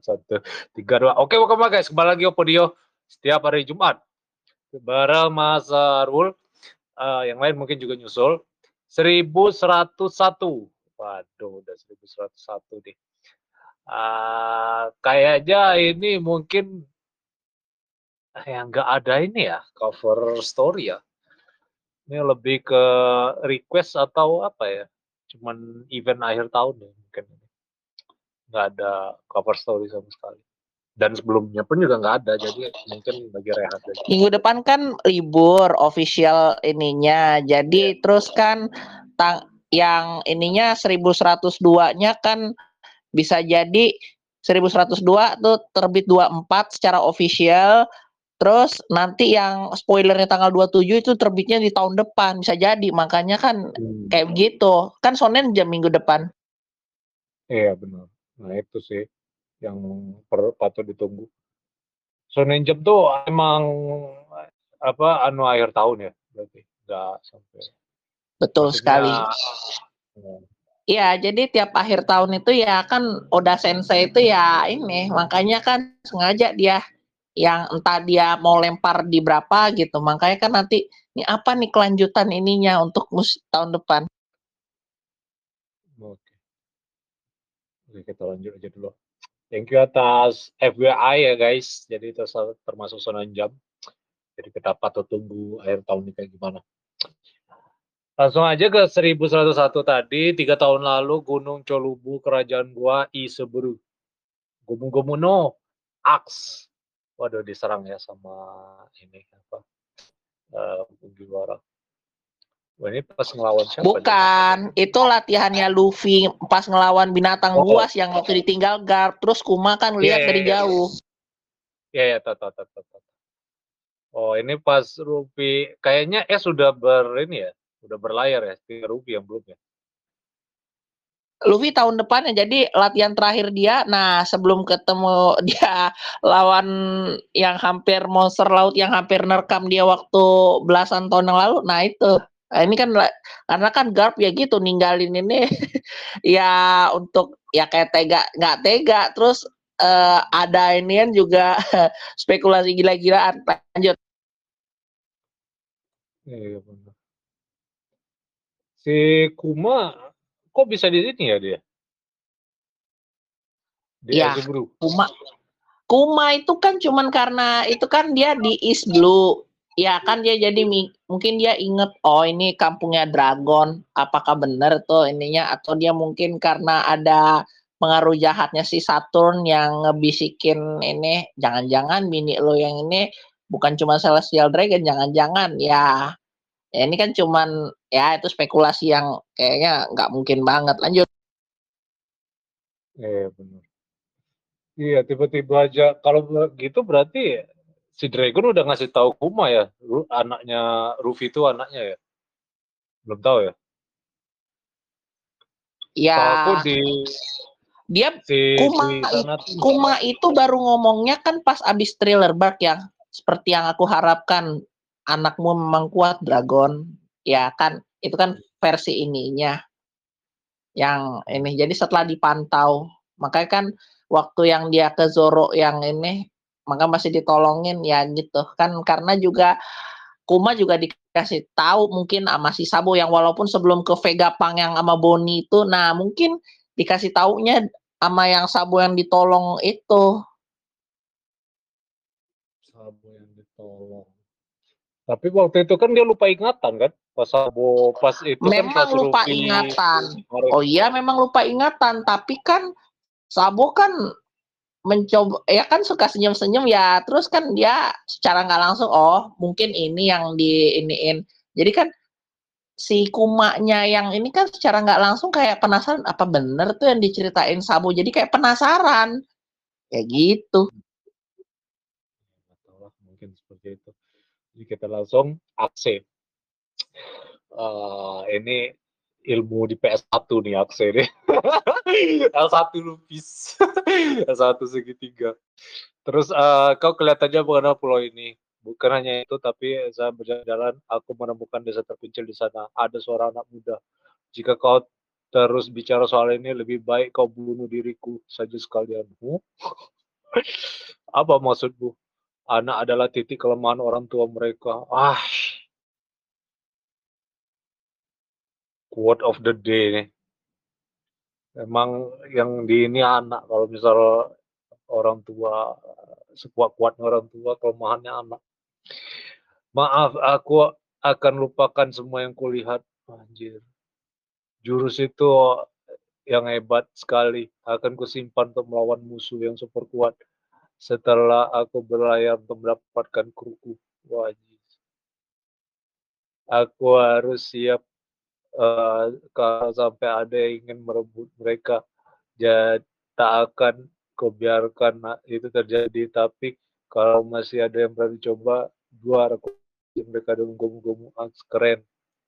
satu tiga dua. Oke welcome guys. Kembali lagi Opodio setiap hari Jumat. Bareng Mas Arul uh, yang lain mungkin juga nyusul. 1101 waduh udah 1101 deh uh, kayaknya ini mungkin yang nggak ada ini ya cover story ya. Ini lebih ke request atau apa ya? Cuman event akhir tahun ya mungkin nggak ada cover story sama sekali. Dan sebelumnya pun juga nggak ada jadi mungkin bagi rehat aja. minggu depan kan libur official ininya. Jadi terus kan tang yang ininya 1102 nya kan bisa jadi 1102 tuh terbit 24 secara official. Terus nanti yang spoilernya tanggal 27 itu terbitnya di tahun depan bisa jadi. Makanya kan hmm. kayak begitu. Kan sonen jam minggu depan. Iya benar Nah itu sih yang per, patut ditunggu. Shonen Jump tuh emang apa anu akhir tahun ya berarti nggak sampai. Betul Maksudnya, sekali. Ya. Iya, jadi tiap akhir tahun itu ya kan Oda Sensei itu ya ini, makanya kan sengaja dia yang entah dia mau lempar di berapa gitu, makanya kan nanti ini apa nih kelanjutan ininya untuk tahun depan. Oke, kita lanjut aja dulu. Thank you atas FYI ya guys. Jadi itu termasuk zona jam. Jadi kita patut tunggu akhir tahun ini kayak gimana. Langsung aja ke 1101 tadi, tiga tahun lalu Gunung Cholubu, kerajaan gua Iseburu. Gomu-gomu no, Aks. Waduh diserang ya sama ini apa? Uh, Mugiwara. Wah, ini pas ngelawan siapa? Bukan, dia? itu latihannya Luffy pas ngelawan binatang oh. buas yang waktu ditinggal guard, terus Kuma kan lihat yeah, yeah, dari yeah. jauh. Iya, yeah, ya, yeah, tahu, tahu, tahu, Oh, ini pas Luffy, kayaknya eh sudah ber ini ya, sudah berlayar ya, tinggal Luffy yang belum ya. Luffy tahun depan ya, jadi latihan terakhir dia, nah sebelum ketemu dia lawan yang hampir monster laut yang hampir nerkam dia waktu belasan tahun yang lalu, nah itu. Nah, ini kan karena kan Garp ya gitu ninggalin ini ya untuk ya kayak tega nggak tega terus uh, ada inian juga spekulasi gila-gilaan lanjut. Iya benar. Si Kuma kok bisa di sini ya dia? Di ya, Kuma Kuma itu kan cuman karena itu kan dia di East Blue ya kan dia jadi mungkin dia inget oh ini kampungnya dragon apakah benar tuh ininya? Atau dia mungkin karena ada pengaruh jahatnya si Saturn yang ngebisikin ini jangan-jangan mini lo yang ini bukan cuma celestial dragon jangan-jangan. Ya ya ini kan cuman ya itu spekulasi yang kayaknya nggak mungkin banget. Lanjut. Iya benar iya tiba-tiba aja kalau gitu berarti si Dragon udah ngasih tahu Kuma ya, anaknya Ruffy itu anaknya ya. Belum tahu ya. Ya. di dia si, Kuma, si Kuma itu baru ngomongnya kan pas abis thriller bark yang seperti yang aku harapkan anakmu memang kuat Dragon ya kan itu kan versi ininya yang ini jadi setelah dipantau makanya kan waktu yang dia ke Zoro yang ini maka masih ditolongin ya gitu. Kan karena juga Kuma juga dikasih tahu mungkin sama si Sabo yang walaupun sebelum ke Vega Pang yang sama Boni itu nah mungkin dikasih taunya sama yang Sabo yang ditolong itu. Sabo yang ditolong. Tapi waktu itu kan dia lupa ingatan kan? Pas Sabo pas itu kan memang kan pas lupa Rupi, ingatan. oh iya memang lupa ingatan. Tapi kan Sabo kan mencoba ya kan suka senyum-senyum ya terus kan dia secara nggak langsung oh mungkin ini yang di iniin jadi kan si kumanya yang ini kan secara nggak langsung kayak penasaran apa bener tuh yang diceritain Sabu? Jadi kayak penasaran. Kayak gitu. Mungkin seperti itu. Jadi kita langsung akses uh, ini ilmu di PS1 nih Akse nih. L1 lupis. L1 segitiga. Terus uh, kau kelihatannya mengenal pulau ini. Bukan hanya itu, tapi saat berjalan, aku menemukan desa terpencil di sana. Ada suara anak muda. Jika kau terus bicara soal ini lebih baik kau bunuh diriku saja sekalian. Apa maksudmu? Anak adalah titik kelemahan orang tua mereka. Ah. Quote of the day nih. Emang yang di ini anak kalau misal orang tua sekuat-kuatnya orang tua kelemahannya anak. Maaf, aku akan lupakan semua yang kulihat. Anjir jurus itu yang hebat sekali akan kusimpan untuk melawan musuh yang super kuat setelah aku berlayar untuk mendapatkan kruku wajib aku harus siap uh, kalau sampai ada yang ingin merebut mereka jadi tak akan kubiarkan itu terjadi tapi kalau masih ada yang berani coba gua aku mereka dengan gomu-gomu keren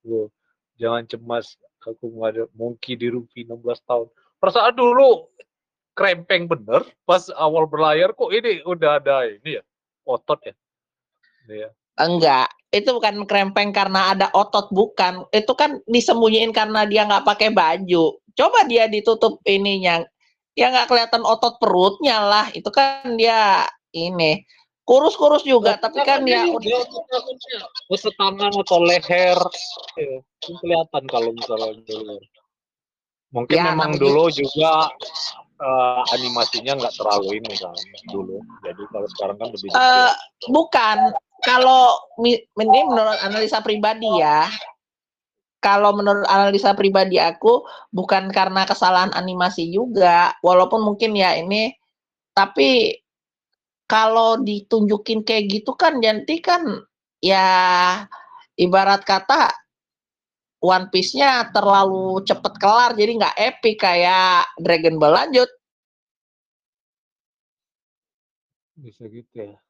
Wow. jangan cemas aku ada Monkey di Rupi 16 tahun. Perasaan dulu krempeng bener pas awal berlayar kok ini udah ada ini ya otot ya. ya. Enggak, itu bukan krempeng karena ada otot bukan. Itu kan disembunyiin karena dia nggak pakai baju. Coba dia ditutup ininya, ya nggak kelihatan otot perutnya lah. Itu kan dia ini kurus-kurus juga tapi kan ya udah setangan atau leher ya, kelihatan kalau misalnya dulu mungkin ya, memang dulu gitu. juga uh, animasinya nggak terlalu ini kan dulu jadi kalau sekarang kan lebih uh, bukan kalau ini menurut analisa pribadi ya kalau menurut analisa pribadi aku bukan karena kesalahan animasi juga walaupun mungkin ya ini tapi kalau ditunjukin kayak gitu kan nanti kan ya ibarat kata One Piece-nya terlalu cepet kelar jadi nggak epic kayak Dragon Ball lanjut. Bisa gitu ya.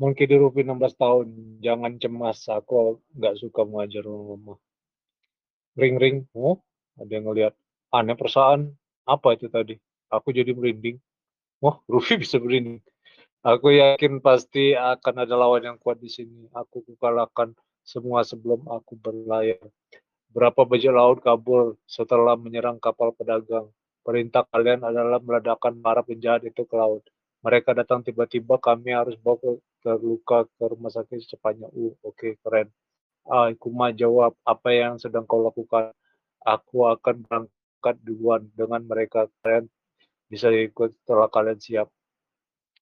Mungkin di Rupi 16 tahun, jangan cemas. Aku nggak suka mengajar mama. Ring ring, oh ada yang ngeliat aneh perasaan apa itu tadi? Aku jadi merinding. Wah, Rufi bisa berinding. Aku yakin pasti akan ada lawan yang kuat di sini. Aku kukalahkan semua sebelum aku berlayar. Berapa bajak laut kabur setelah menyerang kapal pedagang. Perintah kalian adalah meledakkan para penjahat itu ke laut. Mereka datang tiba-tiba, kami harus bawa terluka ke rumah sakit secepatnya. Uh, oke, okay, keren. Ah, Kuma jawab, apa yang sedang kau lakukan? Aku akan berangkat duluan dengan mereka. Kalian bisa ikut setelah kalian siap.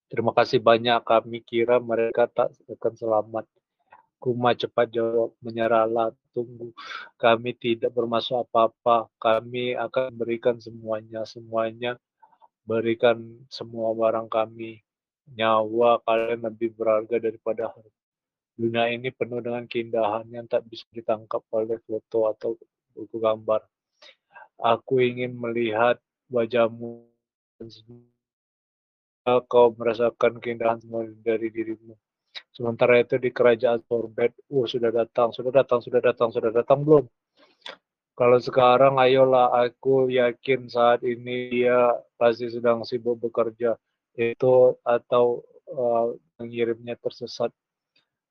Terima kasih banyak, kami kira mereka tak akan selamat. Kuma cepat jawab, menyerahlah, tunggu. Kami tidak bermaksud apa-apa, kami akan berikan semuanya, semuanya berikan semua barang kami. Nyawa kalian lebih berharga daripada harta. Dunia ini penuh dengan keindahan yang tak bisa ditangkap oleh foto atau buku gambar. Aku ingin melihat wajahmu kau merasakan keindahan semua dari dirimu. Sementara itu di kerajaan Sorbet, uh sudah datang, sudah datang, sudah datang, sudah datang belum? Kalau sekarang ayolah aku yakin saat ini dia pasti sedang sibuk bekerja itu atau uh, mengirimnya tersesat.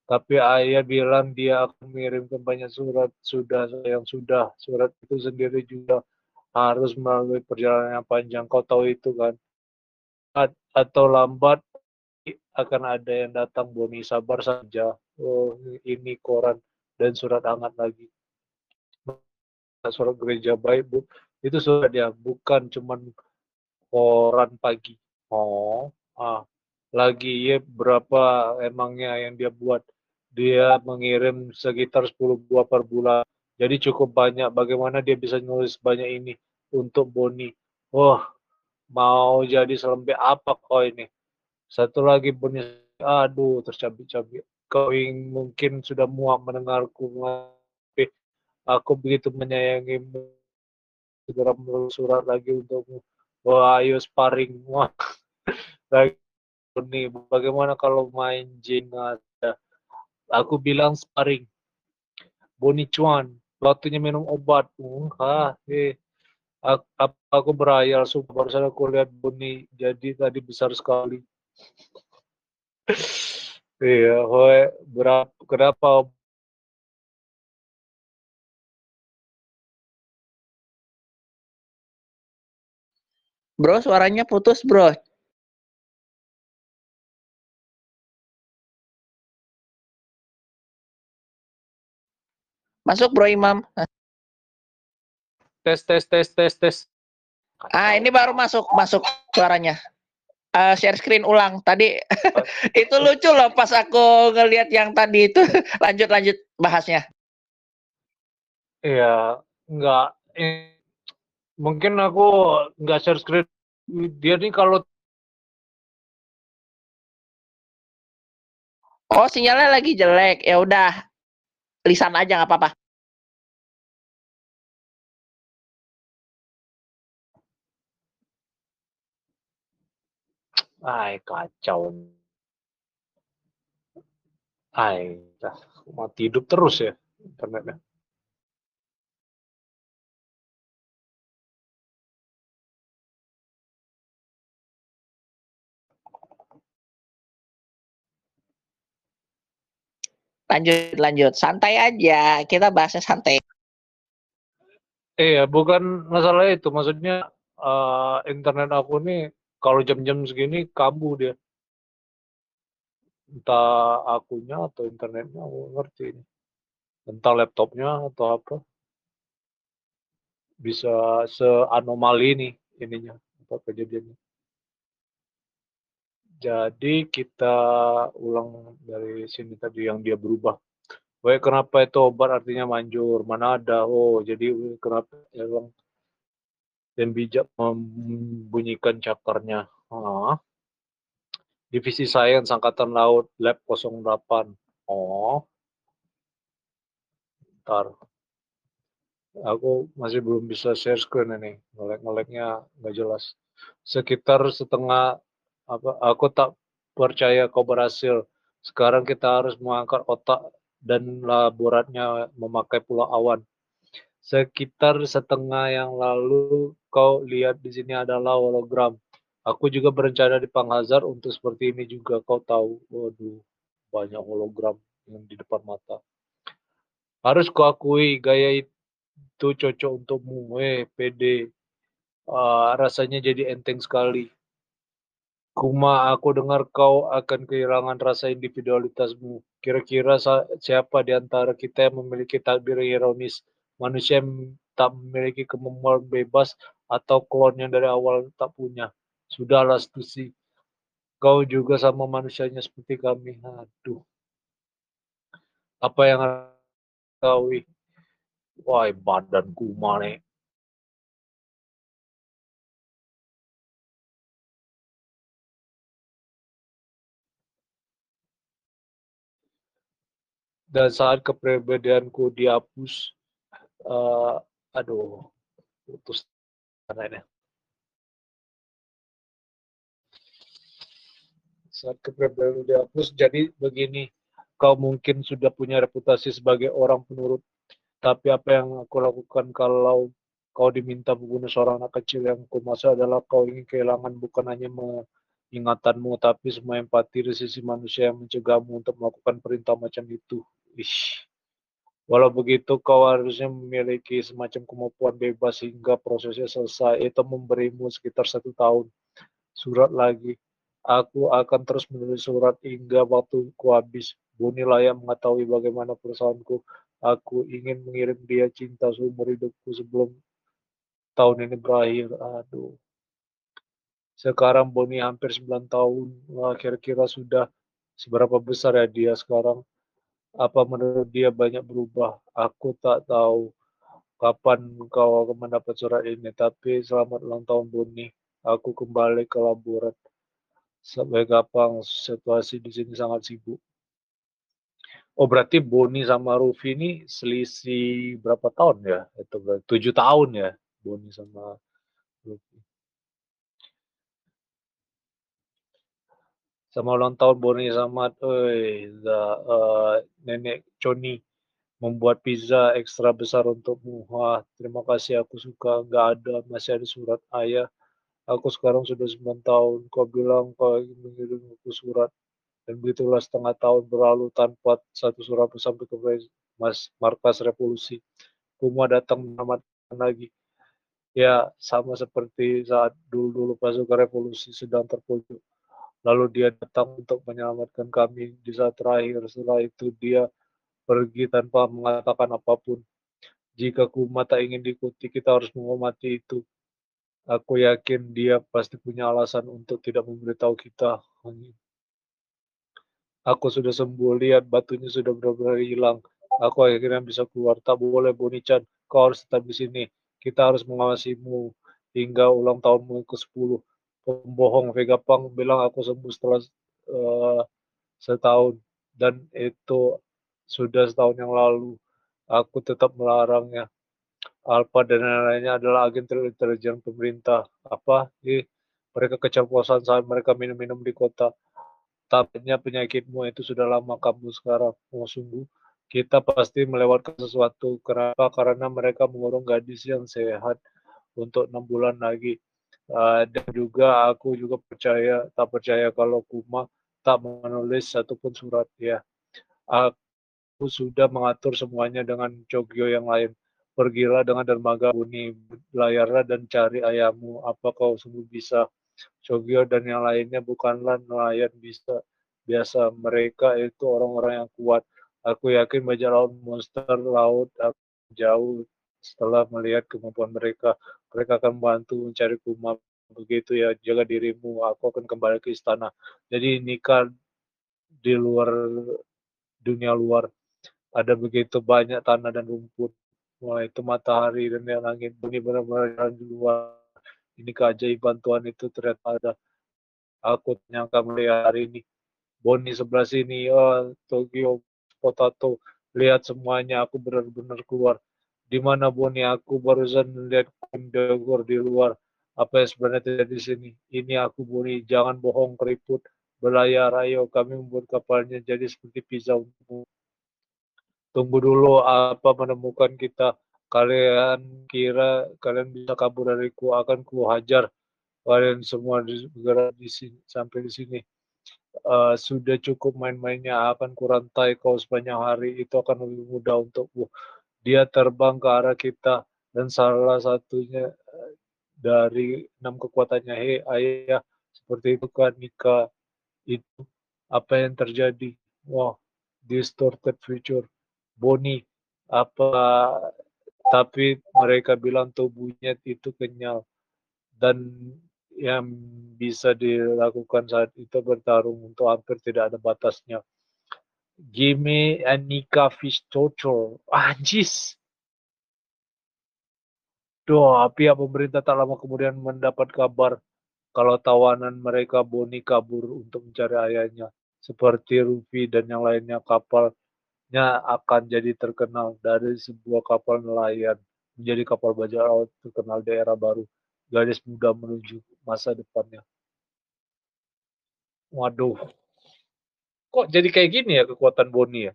Tapi ayah bilang dia akan mengirimkan banyak surat, sudah yang sudah. Surat itu sendiri juga harus melalui perjalanan yang panjang. Kau tahu itu kan? atau lambat akan ada yang datang Boni sabar saja oh ini koran dan surat hangat lagi surat gereja baik bu itu surat dia bukan cuman koran pagi oh. Ah lagi ya berapa emangnya yang dia buat? Dia mengirim sekitar 10 buah per bulan. Jadi cukup banyak. Bagaimana dia bisa nulis banyak ini untuk Boni? Oh mau jadi selembek apa kau ini? Satu lagi punya aduh tercabik-cabik. Kau ingin mungkin sudah muak mendengarku tapi aku begitu menyayangimu. Segera menulis surat lagi untukmu wah ayo sparring. Wah ini bagaimana kalau main jin ada aku bilang sparring. Boni Cuan waktunya minum obat. Uh, eh. Aku, aku berayal. Sumpah barusan aku lihat bunyi jadi tadi besar sekali. Iya berapa kenapa Bro, suaranya putus, bro. Masuk, bro Imam. Tes, tes, tes, tes, tes. Ah, ini baru masuk, masuk suaranya. Uh, share screen ulang. Tadi itu lucu loh pas aku ngelihat yang tadi itu. lanjut, lanjut bahasnya. Iya, enggak. Mungkin aku nggak share screen dia nih kalau Oh, sinyalnya lagi jelek. Ya udah. Lisan aja nggak apa-apa. Ay, kacau. Ay, mati hidup terus ya internetnya. Lanjut, lanjut. Santai aja. Kita bahasnya santai. Iya, bukan masalah itu. Maksudnya uh, internet aku nih kalau jam-jam segini kambuh dia. Entah akunya atau internetnya, aku ngerti ini. Entah laptopnya atau apa. Bisa seanomali ini ininya apa kejadiannya. Jadi kita ulang dari sini tadi yang dia berubah. Baik, kenapa itu obat artinya manjur? Mana ada? Oh, jadi kenapa emang dan bijak membunyikan cakarnya. Ah. Divisi Sains Angkatan Laut Lab 08. Oh. Ntar. Aku masih belum bisa share screen ini. Ngelek-ngeleknya nggak jelas. Sekitar setengah apa aku tak percaya kau berhasil. Sekarang kita harus mengangkat otak dan laboratnya memakai pulau awan. Sekitar setengah yang lalu kau lihat di sini adalah hologram. Aku juga berencana di Panghazar untuk seperti ini juga. Kau tahu waduh banyak hologram yang di depan mata. Harus kau akui gaya itu cocok untukmu. Eh pede uh, rasanya jadi enteng sekali Kuma, aku dengar kau akan kehilangan rasa individualitasmu. Kira-kira siapa di antara kita yang memiliki takdir ironis? Manusia yang tak memiliki kemampuan bebas atau klon yang dari awal tak punya. Sudahlah, Stusi. Kau juga sama manusianya seperti kami. Aduh. Apa yang kau Wah, badan Kuma nih. Dan saat kepribadianku dihapus uh, aduh putus ini saat kepribadian dihapus jadi begini kau mungkin sudah punya reputasi sebagai orang penurut tapi apa yang aku lakukan kalau kau diminta membunuh seorang anak kecil yang kumasa adalah kau ingin kehilangan bukan hanya ingatanmu tapi semua empati dari sisi manusia yang mencegahmu untuk melakukan perintah macam itu. Ish. Walau begitu, kau harusnya memiliki semacam kemampuan bebas hingga prosesnya selesai. Itu memberimu sekitar satu tahun. Surat lagi. Aku akan terus menulis surat hingga waktu ku habis. Buni layak mengetahui bagaimana perusahaanku. Aku ingin mengirim dia cinta seumur hidupku sebelum tahun ini berakhir. Aduh. Sekarang Boni hampir 9 tahun. kira-kira sudah seberapa besar ya dia sekarang? Apa menurut dia banyak berubah? Aku tak tahu kapan kau akan mendapat surat ini, tapi selamat ulang tahun Boni. Aku kembali ke laborat. Sampai kapan situasi di sini sangat sibuk. Oh berarti Boni sama Rufi ini selisih berapa tahun ya? Itu tujuh tahun ya Boni sama Rufi. Sama ulang tahun Boni sama oi uh, nenek Coni membuat pizza ekstra besar untukmu. Wah, terima kasih aku suka. Nggak ada, masih ada surat ayah. Aku sekarang sudah 9 tahun. Kau bilang kau ingin mengirim aku surat. Dan begitulah setengah tahun berlalu tanpa satu surat pun sampai ke mas, markas revolusi. Kuma datang menyelamatkan lagi. ya sama seperti saat dulu-dulu pasukan revolusi sedang terpojok lalu dia datang untuk menyelamatkan kami. Di saat terakhir setelah itu dia pergi tanpa mengatakan apa pun. Jika Kuma tak ingin diikuti kita harus menghormati itu. Aku yakin dia pasti punya alasan untuk tidak memberitahu kita. Aku sudah sembuh. Lihat batunya sudah benar-benar hilang. Aku akhirnya bisa keluar. Tak boleh Bonichan kau harus tetap di sini. Kita harus mengawasimu hingga ulang tahunmu ke-10. Pembohong Vega Pang bilang aku sembuh setelah uh, setahun dan itu sudah setahun yang lalu. Aku tetap melarangnya. Alpha dan lain-lainnya adalah agen intelijen pemerintah. Apa? Ih, mereka keceplosan saat mereka minum-minum di kota. Tapi penyakitmu itu sudah lama kamu sekarang. Mau sungguh kita pasti melewatkan sesuatu. Kenapa? Karena mereka mengurung gadis yang sehat untuk enam bulan lagi. Uh, dan juga aku juga percaya, tak percaya kalau Kuma tak menulis satupun surat ya. Aku sudah mengatur semuanya dengan Chogyo yang lain. Pergilah dengan dermaga Uni, layarlah dan cari ayahmu. Apa kau sungguh bisa? Chogyo dan yang lainnya bukanlah nelayan bisa biasa. Mereka itu orang-orang yang kuat Aku yakin bajak laut monster laut jauh setelah melihat kemampuan mereka. Mereka akan membantu mencari kuma begitu ya jaga dirimu aku akan kembali ke istana. Jadi nikah di luar dunia luar ada begitu banyak tanah dan rumput mulai itu matahari dan langit bunyi benar-benar di luar. Ini keajaiban Tuhan itu ternyata ada. Aku nyangka melihat hari ini Boni sebelah sini oh Tokyo potato lihat semuanya aku benar-benar keluar di mana Boni aku barusan melihat Dogor di luar apa yang sebenarnya terjadi di sini? Ini aku Boni jangan bohong keriput. Belayar ayo kami membuat kapalnya jadi seperti pizza tunggu dulu apa menemukan kita? Kalian kira kalian bisa kabur dariku akan ku hajar kalian semua bergerak di sini sampai di sini. Uh, sudah cukup main-mainnya akan kurantai kau sepanjang hari. Itu akan lebih mudah untukmu dia terbang ke arah kita dan salah satunya eh, dari enam kekuatannya hei ayah seperti itu kan Nika itu apa yang terjadi? Wah distorted future. Boni apa? Tapi mereka bilang tubuhnya itu kenyal. Dan yang bisa dilakukan saat itu bertarung untuk hampir tidak ada batasnya. Gimme Anika Fish Torture. Anjis. Doa pihak pemerintah tak lama kemudian mendapat kabar kalau tawanan mereka Boni kabur untuk mencari ayahnya. Seperti Rufi dan yang lainnya kapalnya akan jadi terkenal dari sebuah kapal nelayan menjadi kapal bajak laut terkenal daerah baru garis muda menuju masa depannya. Waduh. Kok jadi kayak gini ya kekuatan Boni ya?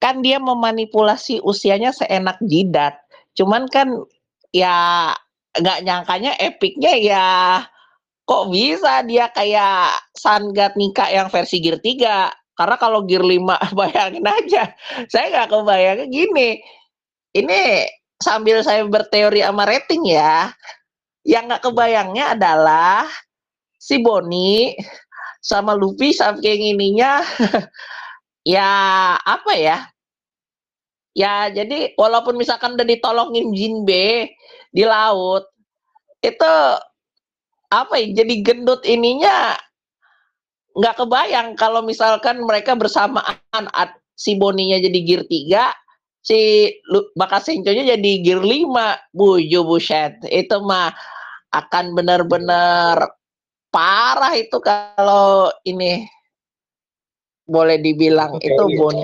Kan dia memanipulasi usianya seenak jidat. Cuman kan ya nggak nyangkanya epicnya ya kok bisa dia kayak Sangat Nika yang versi Gear 3. Karena kalau Gear 5 bayangin aja. Saya nggak kebayang gini. Ini sambil saya berteori sama rating ya, yang nggak kebayangnya adalah si Boni sama Luffy saking ininya ya apa ya? Ya jadi walaupun misalkan udah ditolongin Jinbe di laut itu apa ya jadi gendut ininya nggak kebayang kalau misalkan mereka bersamaan. Si Boninya jadi gear 3 si Bakasenconya jadi gear 5 buju buset. Itu mah akan benar-benar parah itu kalau ini boleh dibilang okay, itu bon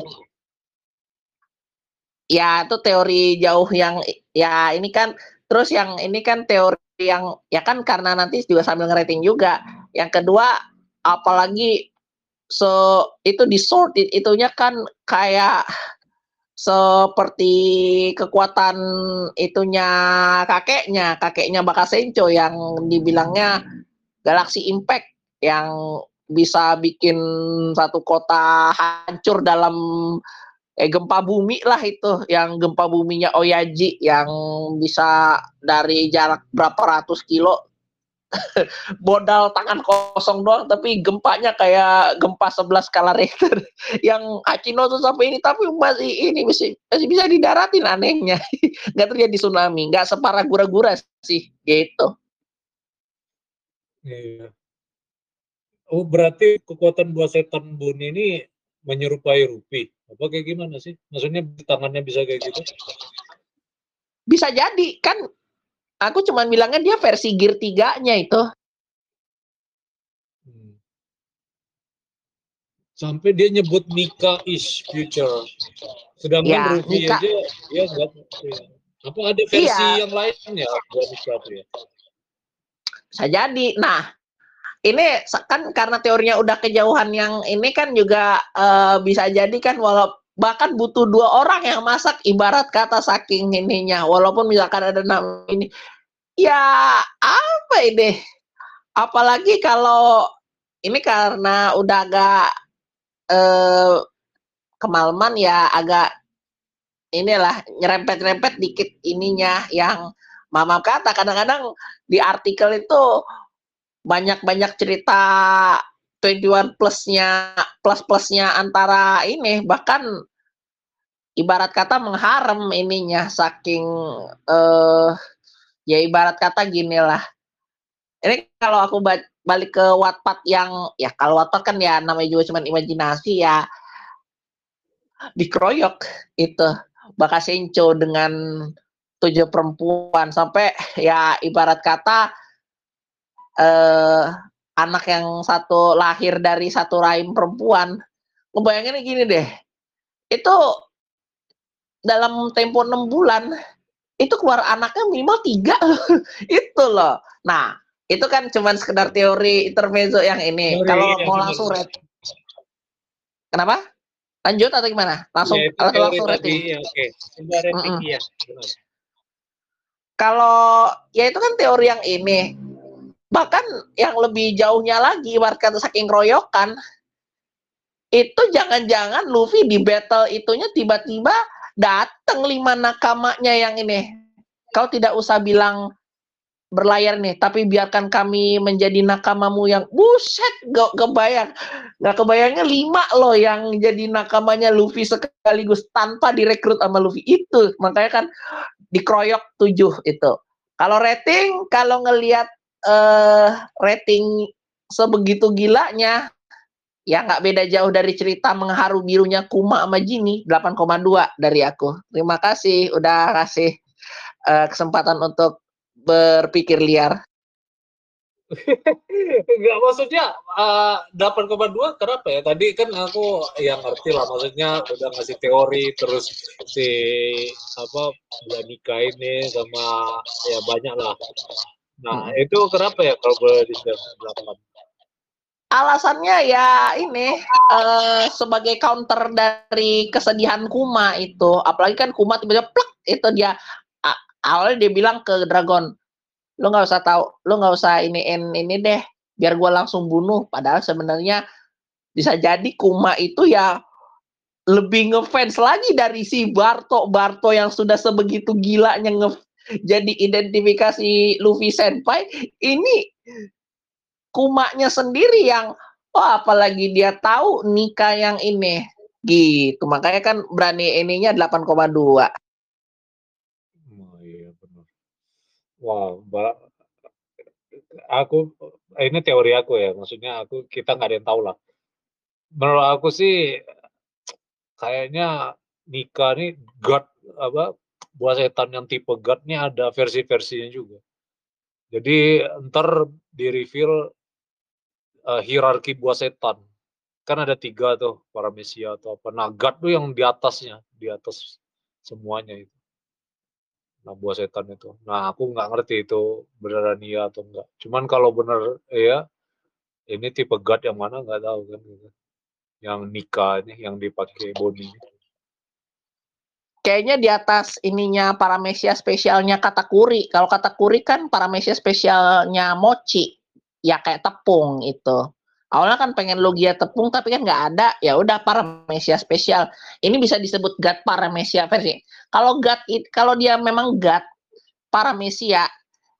ya itu teori jauh yang ya ini kan terus yang ini kan teori yang ya kan karena nanti juga sambil ngerating juga. Yang kedua apalagi so itu di sort itunya kan kayak seperti kekuatan itunya kakeknya, kakeknya Bakasenco yang dibilangnya Galaxy Impact yang bisa bikin satu kota hancur dalam eh gempa bumi lah itu yang gempa buminya Oyaji yang bisa dari jarak berapa ratus kilo modal tangan kosong doang tapi gempanya kayak gempa 11 skala Richter. Yang Acino tuh sampai ini tapi masih ini masih masih bisa didaratin anehnya. Nggak terjadi tsunami nggak separah gura-gura sih gitu iya. oh berarti kekuatan buah setan bun ini menyerupai Rupi apa kayak gimana sih? Maksudnya tangannya bisa kayak gitu? Bisa jadi kan. Aku cuma bilangnya dia versi gear 3-nya itu. Hmm. Sampai dia nyebut Nika is future. Sedangkan ya, Ruby aja ya enggak ya. Apa ada versi iya. yang lainnya buat Nika ya? Bisa jadi. Nah, ini kan karena teorinya udah kejauhan yang ini kan juga uh, bisa jadi kan walau bahkan butuh dua orang yang masak ibarat kata saking ininya. Walaupun misalkan ada nama ini. Ya apa ini? Apalagi kalau ini karena udah agak uh, kemalaman ya agak inilah nyerempet-nyerempet dikit ininya yang mama kata. Kadang-kadang di artikel itu banyak-banyak cerita 21 plusnya plus plusnya antara ini bahkan ibarat kata mengharem ininya saking uh, ya ibarat kata gini lah. Ini kalau aku balik ke Wattpad yang ya kalau Wattpad kan ya namanya juga cuma imajinasi ya dikeroyok itu Bakasenco dengan tujuh perempuan sampai ya ibarat kata eh, anak yang satu lahir dari satu rahim perempuan, ngebayangin gini deh, itu dalam tempo enam bulan itu keluar anaknya minimal tiga itu loh. Nah itu kan cuman sekedar teori intermezzo yang ini. Kalau mau langsung red, kenapa? Lanjut atau gimana? Langsung ya, langsung rating. Ya, Oke. Okay. mm -mm. ya. Kalau ya itu kan teori yang ini. Bahkan yang lebih jauhnya lagi warga saking royokan itu jangan-jangan Luffy di battle itunya tiba-tiba datang lima nakamanya yang ini. Kau tidak usah bilang berlayar nih tapi biarkan kami menjadi nakamamu yang buset gak kebayang. Gak kebayangnya lima loh yang jadi nakamanya Luffy sekaligus tanpa direkrut sama Luffy. Itu makanya kan dikeroyok tujuh itu kalau rating kalau ngelihat uh, rating sebegitu gilanya ya nggak beda jauh dari cerita mengharu birunya Kuma sama Jini 8,2 dari aku. Terima kasih udah kasih uh, kesempatan untuk berpikir liar. Enggak maksudnya uh, 8,2 kenapa ya? Tadi kan aku yang ngerti lah maksudnya udah ngasih teori terus si apa nikah ini sama ya banyak lah Nah, hmm. itu kenapa ya kalau boleh dijelaskan? Alasannya ya ini uh, sebagai counter dari kesedihan Kuma itu, apalagi kan Kuma tiba-tiba plek itu dia awalnya dia bilang ke Dragon, lu nggak usah tahu, lu nggak usah ini ini deh, biar gue langsung bunuh. Padahal sebenarnya bisa jadi Kuma itu ya lebih ngefans lagi dari si Barto. Barto yang sudah sebegitu gilanya nge jadi identifikasi Luffy Senpai ini kumaknya sendiri yang oh apalagi dia tahu nikah yang ini. Gitu makanya kan berani ininya 8,2 oh iya benar wow mbak aku ini teori aku ya maksudnya aku kita nggak ada yang tahu lah menurut aku sih kayaknya nikah nih God apa buah setan yang tipe God ini ada versi-versinya juga. Jadi ntar di reveal uh, hierarki buah setan. Kan ada tiga tuh para mesia atau apa. Nah God tuh yang di atasnya, di atas semuanya itu. Nah buah setan itu. Nah aku nggak ngerti itu beneran iya atau enggak. Cuman kalau bener ya ini tipe God yang mana nggak tahu kan. Gitu. Yang nikah ini, yang dipakai body kayaknya di atas ininya paramesia spesialnya katakuri. Kalau katakuri kan paramesia spesialnya mochi. Ya kayak tepung itu. Awalnya kan pengen logia tepung tapi kan nggak ada, ya udah paramesia spesial. Ini bisa disebut God paramesia versi. Kalau God kalau dia memang God paramesia,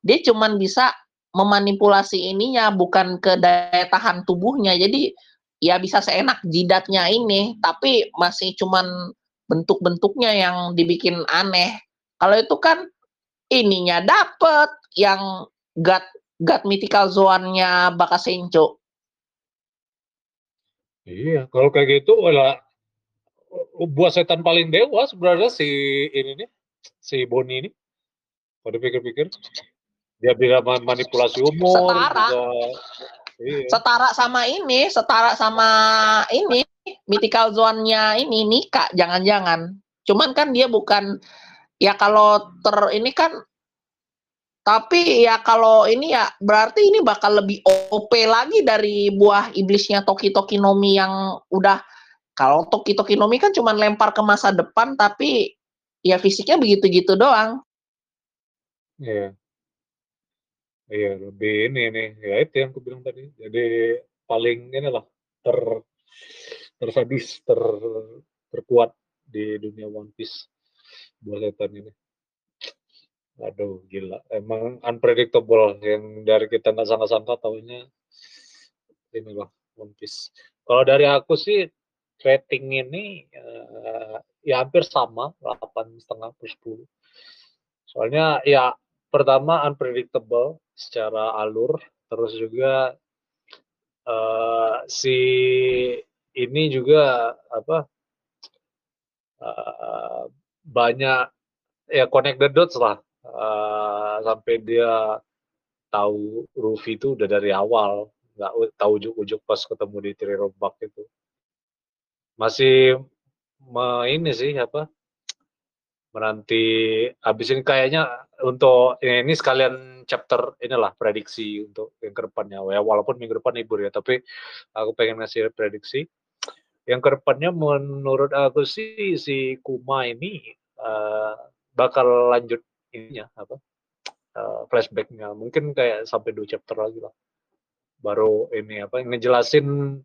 dia cuman bisa memanipulasi ininya bukan ke daya tahan tubuhnya. Jadi ya bisa seenak jidatnya ini, tapi masih cuman bentuk-bentuknya yang dibikin aneh. Kalau itu kan ininya dapet yang God God mythical zone-nya Bakasencho Iya, kalau kayak gitu adalah buat setan paling dewa sebenarnya si ini nih, si Boni ini. Kalau dipikir-pikir, dia bisa manipulasi umur. Setara. Bisa, iya. Setara sama ini, setara sama ini, mythical zone-nya ini Nika, jangan-jangan. Cuman kan dia bukan ya kalau ter ini kan tapi ya kalau ini ya berarti ini bakal lebih OP lagi dari buah iblisnya Toki Toki Nomi yang udah kalau Toki Toki Nomi kan cuma lempar ke masa depan tapi ya fisiknya begitu-gitu doang. Iya. Iya, lebih ini nih. Ya itu yang aku bilang tadi. Jadi paling ini lah ter tersadis, ter terkuat di dunia One Piece buat setan ini. Aduh, gila. Emang unpredictable yang dari kita nggak sangka-sangka tahunya ini loh One Piece. Kalau dari aku sih rating ini uh, ya hampir sama, delapan setengah per 10. Soalnya ya pertama unpredictable secara alur, terus juga uh, si ini juga apa uh, banyak ya connect the dots lah uh, sampai dia tahu Rufi itu udah dari awal nggak tahu ujuk-ujuk pas ketemu di Rombak itu. Masih me, ini sih apa menanti habis ini kayaknya untuk ya ini sekalian chapter inilah prediksi untuk yang ke depannya. Ya walaupun minggu depan libur ya tapi aku pengen ngasih prediksi. Yang ke depannya menurut aku sih si Kuma ini uh, bakal lanjut ininya apa uh, flashbacknya. Mungkin kayak sampai dua chapter lagi lah. Baru ini apa ngejelasin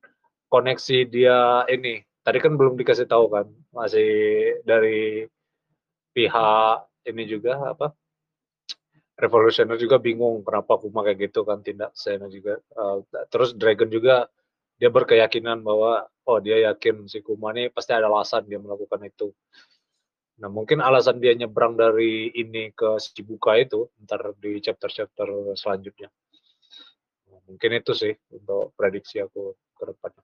koneksi dia ini. Tadi kan belum dikasih tahu kan masih dari pihak ini juga apa revolusioner juga bingung kenapa Kuma kayak gitu kan tindak saya juga uh, terus Dragon juga dia berkeyakinan bahwa oh dia yakin si Kuma ini pasti ada alasan dia melakukan itu Nah, mungkin alasan dia nyebrang dari ini ke Shibuka itu ntar di chapter-chapter selanjutnya. Nah, mungkin itu sih untuk prediksi aku ke depannya.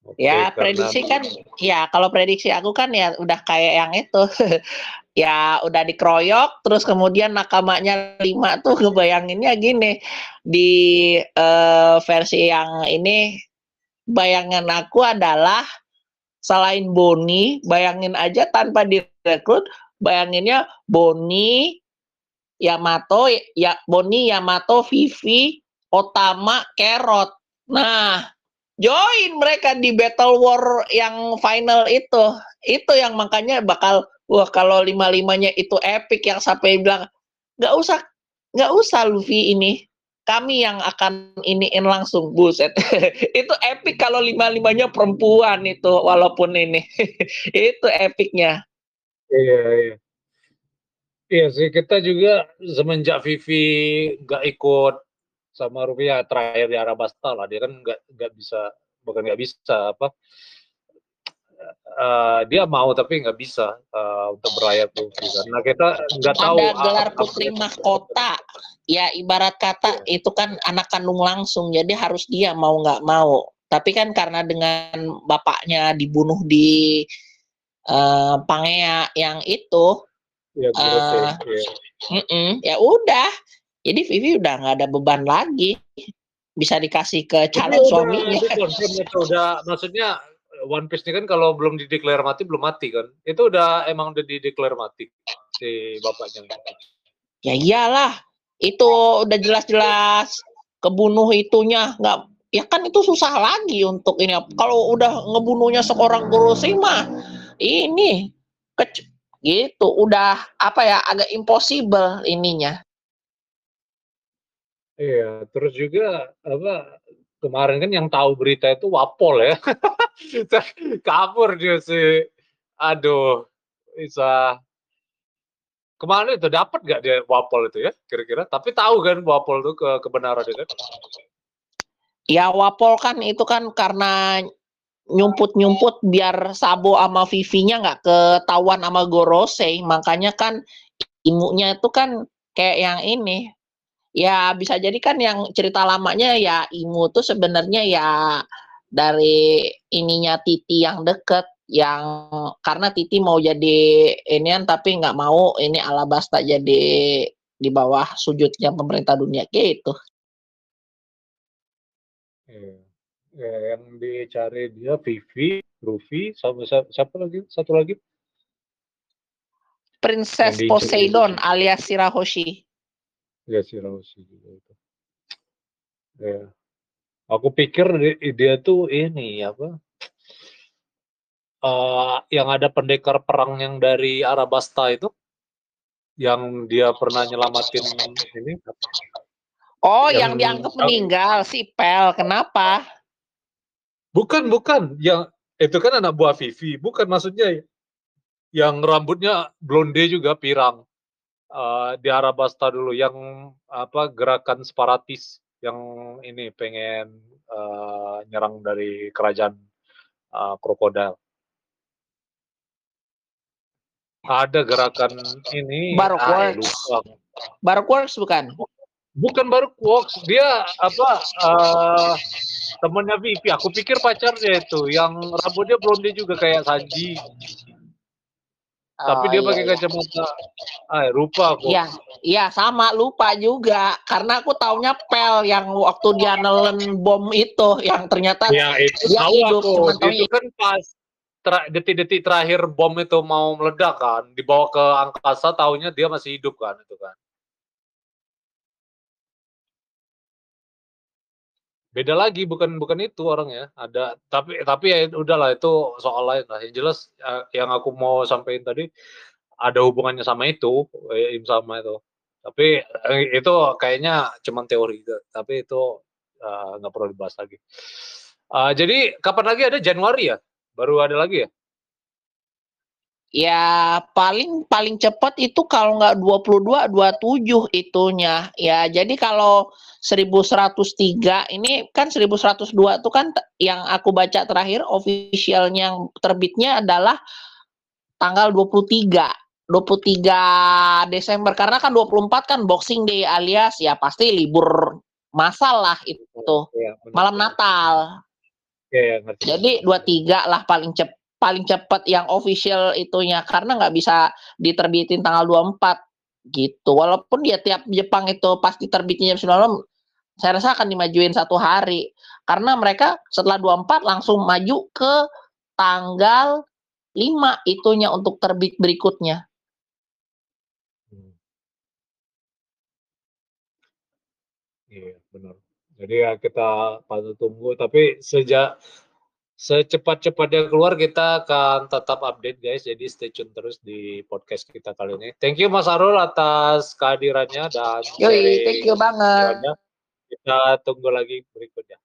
Oke, ya prediksi kan ya kalau prediksi aku kan ya udah kayak yang itu ya udah dikeroyok terus kemudian nakamanya lima tuh ngebayanginnya gini di uh, versi yang ini bayangan aku adalah selain Boni, bayangin aja tanpa direkrut, bayanginnya Boni, Yamato, ya Boni, Yamato, Vivi, Otama, Kerot. Nah, join mereka di battle war yang final itu. Itu yang makanya bakal wah kalau lima-limanya itu epic yang sampai bilang nggak usah nggak usah Luffy ini kami yang akan iniin langsung buset. Itu epic kalau lima limanya perempuan itu walaupun ini. Itu epicnya. Iya iya. Iya sih kita juga semenjak Vivi nggak ikut sama Rupiah terakhir di Arabasta lah dia kan nggak nggak bisa bukan nggak bisa apa uh, dia mau tapi nggak bisa uh, untuk berlayar putri karena kita nggak tahu ada gelar putri mahkota ya ibarat kata ya. itu kan anak kandung langsung jadi harus dia mau nggak mau tapi kan karena dengan bapaknya dibunuh di uh, Pangea yang itu ya, uh, ya. ya udah jadi Vivi udah nggak ada beban lagi bisa dikasih ke calon suaminya udah, udah maksudnya One Piece ini kan kalau belum dideklar mati belum mati kan. Itu udah emang udah dideklar mati si bapaknya. Ya iyalah, itu udah jelas-jelas kebunuh itunya nggak ya kan itu susah lagi untuk ini kalau udah ngebunuhnya seorang Kuroshima ini kec gitu udah apa ya agak impossible ininya Iya, terus juga apa kemarin kan yang tahu berita itu Wapol ya. Kabur dia sih. Aduh, bisa ke mana itu dapat gak dia Wapol itu ya kira-kira? Tapi tahu kan Wapol itu ke kebenaran itu kan? Ya Wapol kan itu kan karena nyumput-nyumput biar Sabo sama Vivinya nggak ketahuan sama Gorose, makanya kan imunya itu kan kayak yang ini ya bisa jadi kan yang cerita lamanya ya Imu tuh sebenarnya ya dari ininya Titi yang deket yang karena Titi mau jadi inian tapi nggak mau ini Alabasta jadi di bawah sujudnya pemerintah dunia gitu. Ya, ya yang dicari dia Vivi, Rufi, sama siapa lagi? Satu lagi? Princess Poseidon alias Shirahoshi. Ya Shirahoshi juga itu. Ya. Aku pikir dia tuh ini apa? Uh, yang ada pendekar perang yang dari Arabasta itu yang dia pernah nyelamatin ini Oh, yang, yang dianggap meninggal si Pel. Kenapa? Bukan, bukan. Yang itu kan anak buah Vivi. Bukan maksudnya yang rambutnya blonde juga pirang uh, di Arabasta dulu yang apa gerakan separatis yang ini pengen uh, nyerang dari kerajaan uh, krokodil ada gerakan ini Baroque ah, Works Baroque Works bukan bukan Baroque Works dia apa uh, temennya Vivi aku pikir pacarnya itu yang rambutnya blonde juga kayak Sanji tapi oh, dia iya, pakai iya. kacamata. Ah, lupa aku. Iya, iya sama lupa juga karena aku taunya pel yang waktu dia nelen bom itu yang ternyata ya, itu dia tahu hidup. Aku. Itu kan pas detik-detik terakhir bom itu mau meledak kan, dibawa ke angkasa, taunya dia masih hidup kan itu kan. beda lagi bukan bukan itu orangnya ada tapi tapi ya udahlah itu soal lain lah. Yang jelas eh, yang aku mau sampaikan tadi ada hubungannya sama itu eh, im sama itu. Tapi eh, itu kayaknya cuman teori gitu tapi itu nggak uh, perlu dibahas lagi. Uh, jadi kapan lagi? Ada Januari ya baru ada lagi ya Ya paling paling cepat itu kalau nggak 22 27 itunya. Ya jadi kalau 1103 ini kan 1102 itu kan yang aku baca terakhir officialnya yang terbitnya adalah tanggal 23. 23 Desember karena kan 24 kan Boxing Day alias ya pasti libur masal lah itu. Ya, malam Natal. Ya, ya, Jadi 23 lah paling cepat paling cepat yang official itunya karena nggak bisa diterbitin tanggal 24 gitu. Walaupun dia tiap Jepang itu pasti terbitnya jam 9 malam, saya rasa akan dimajuin satu hari karena mereka setelah 24 langsung maju ke tanggal 5 itunya untuk terbit berikutnya. Hmm. Iya, benar. Jadi ya kita patut tunggu. Tapi sejak secepat-cepatnya keluar kita akan tetap update guys. Jadi stay tune terus di podcast kita kali ini. Thank you Mas Arul atas kehadirannya dan Yoi, thank you banget. kita tunggu lagi berikutnya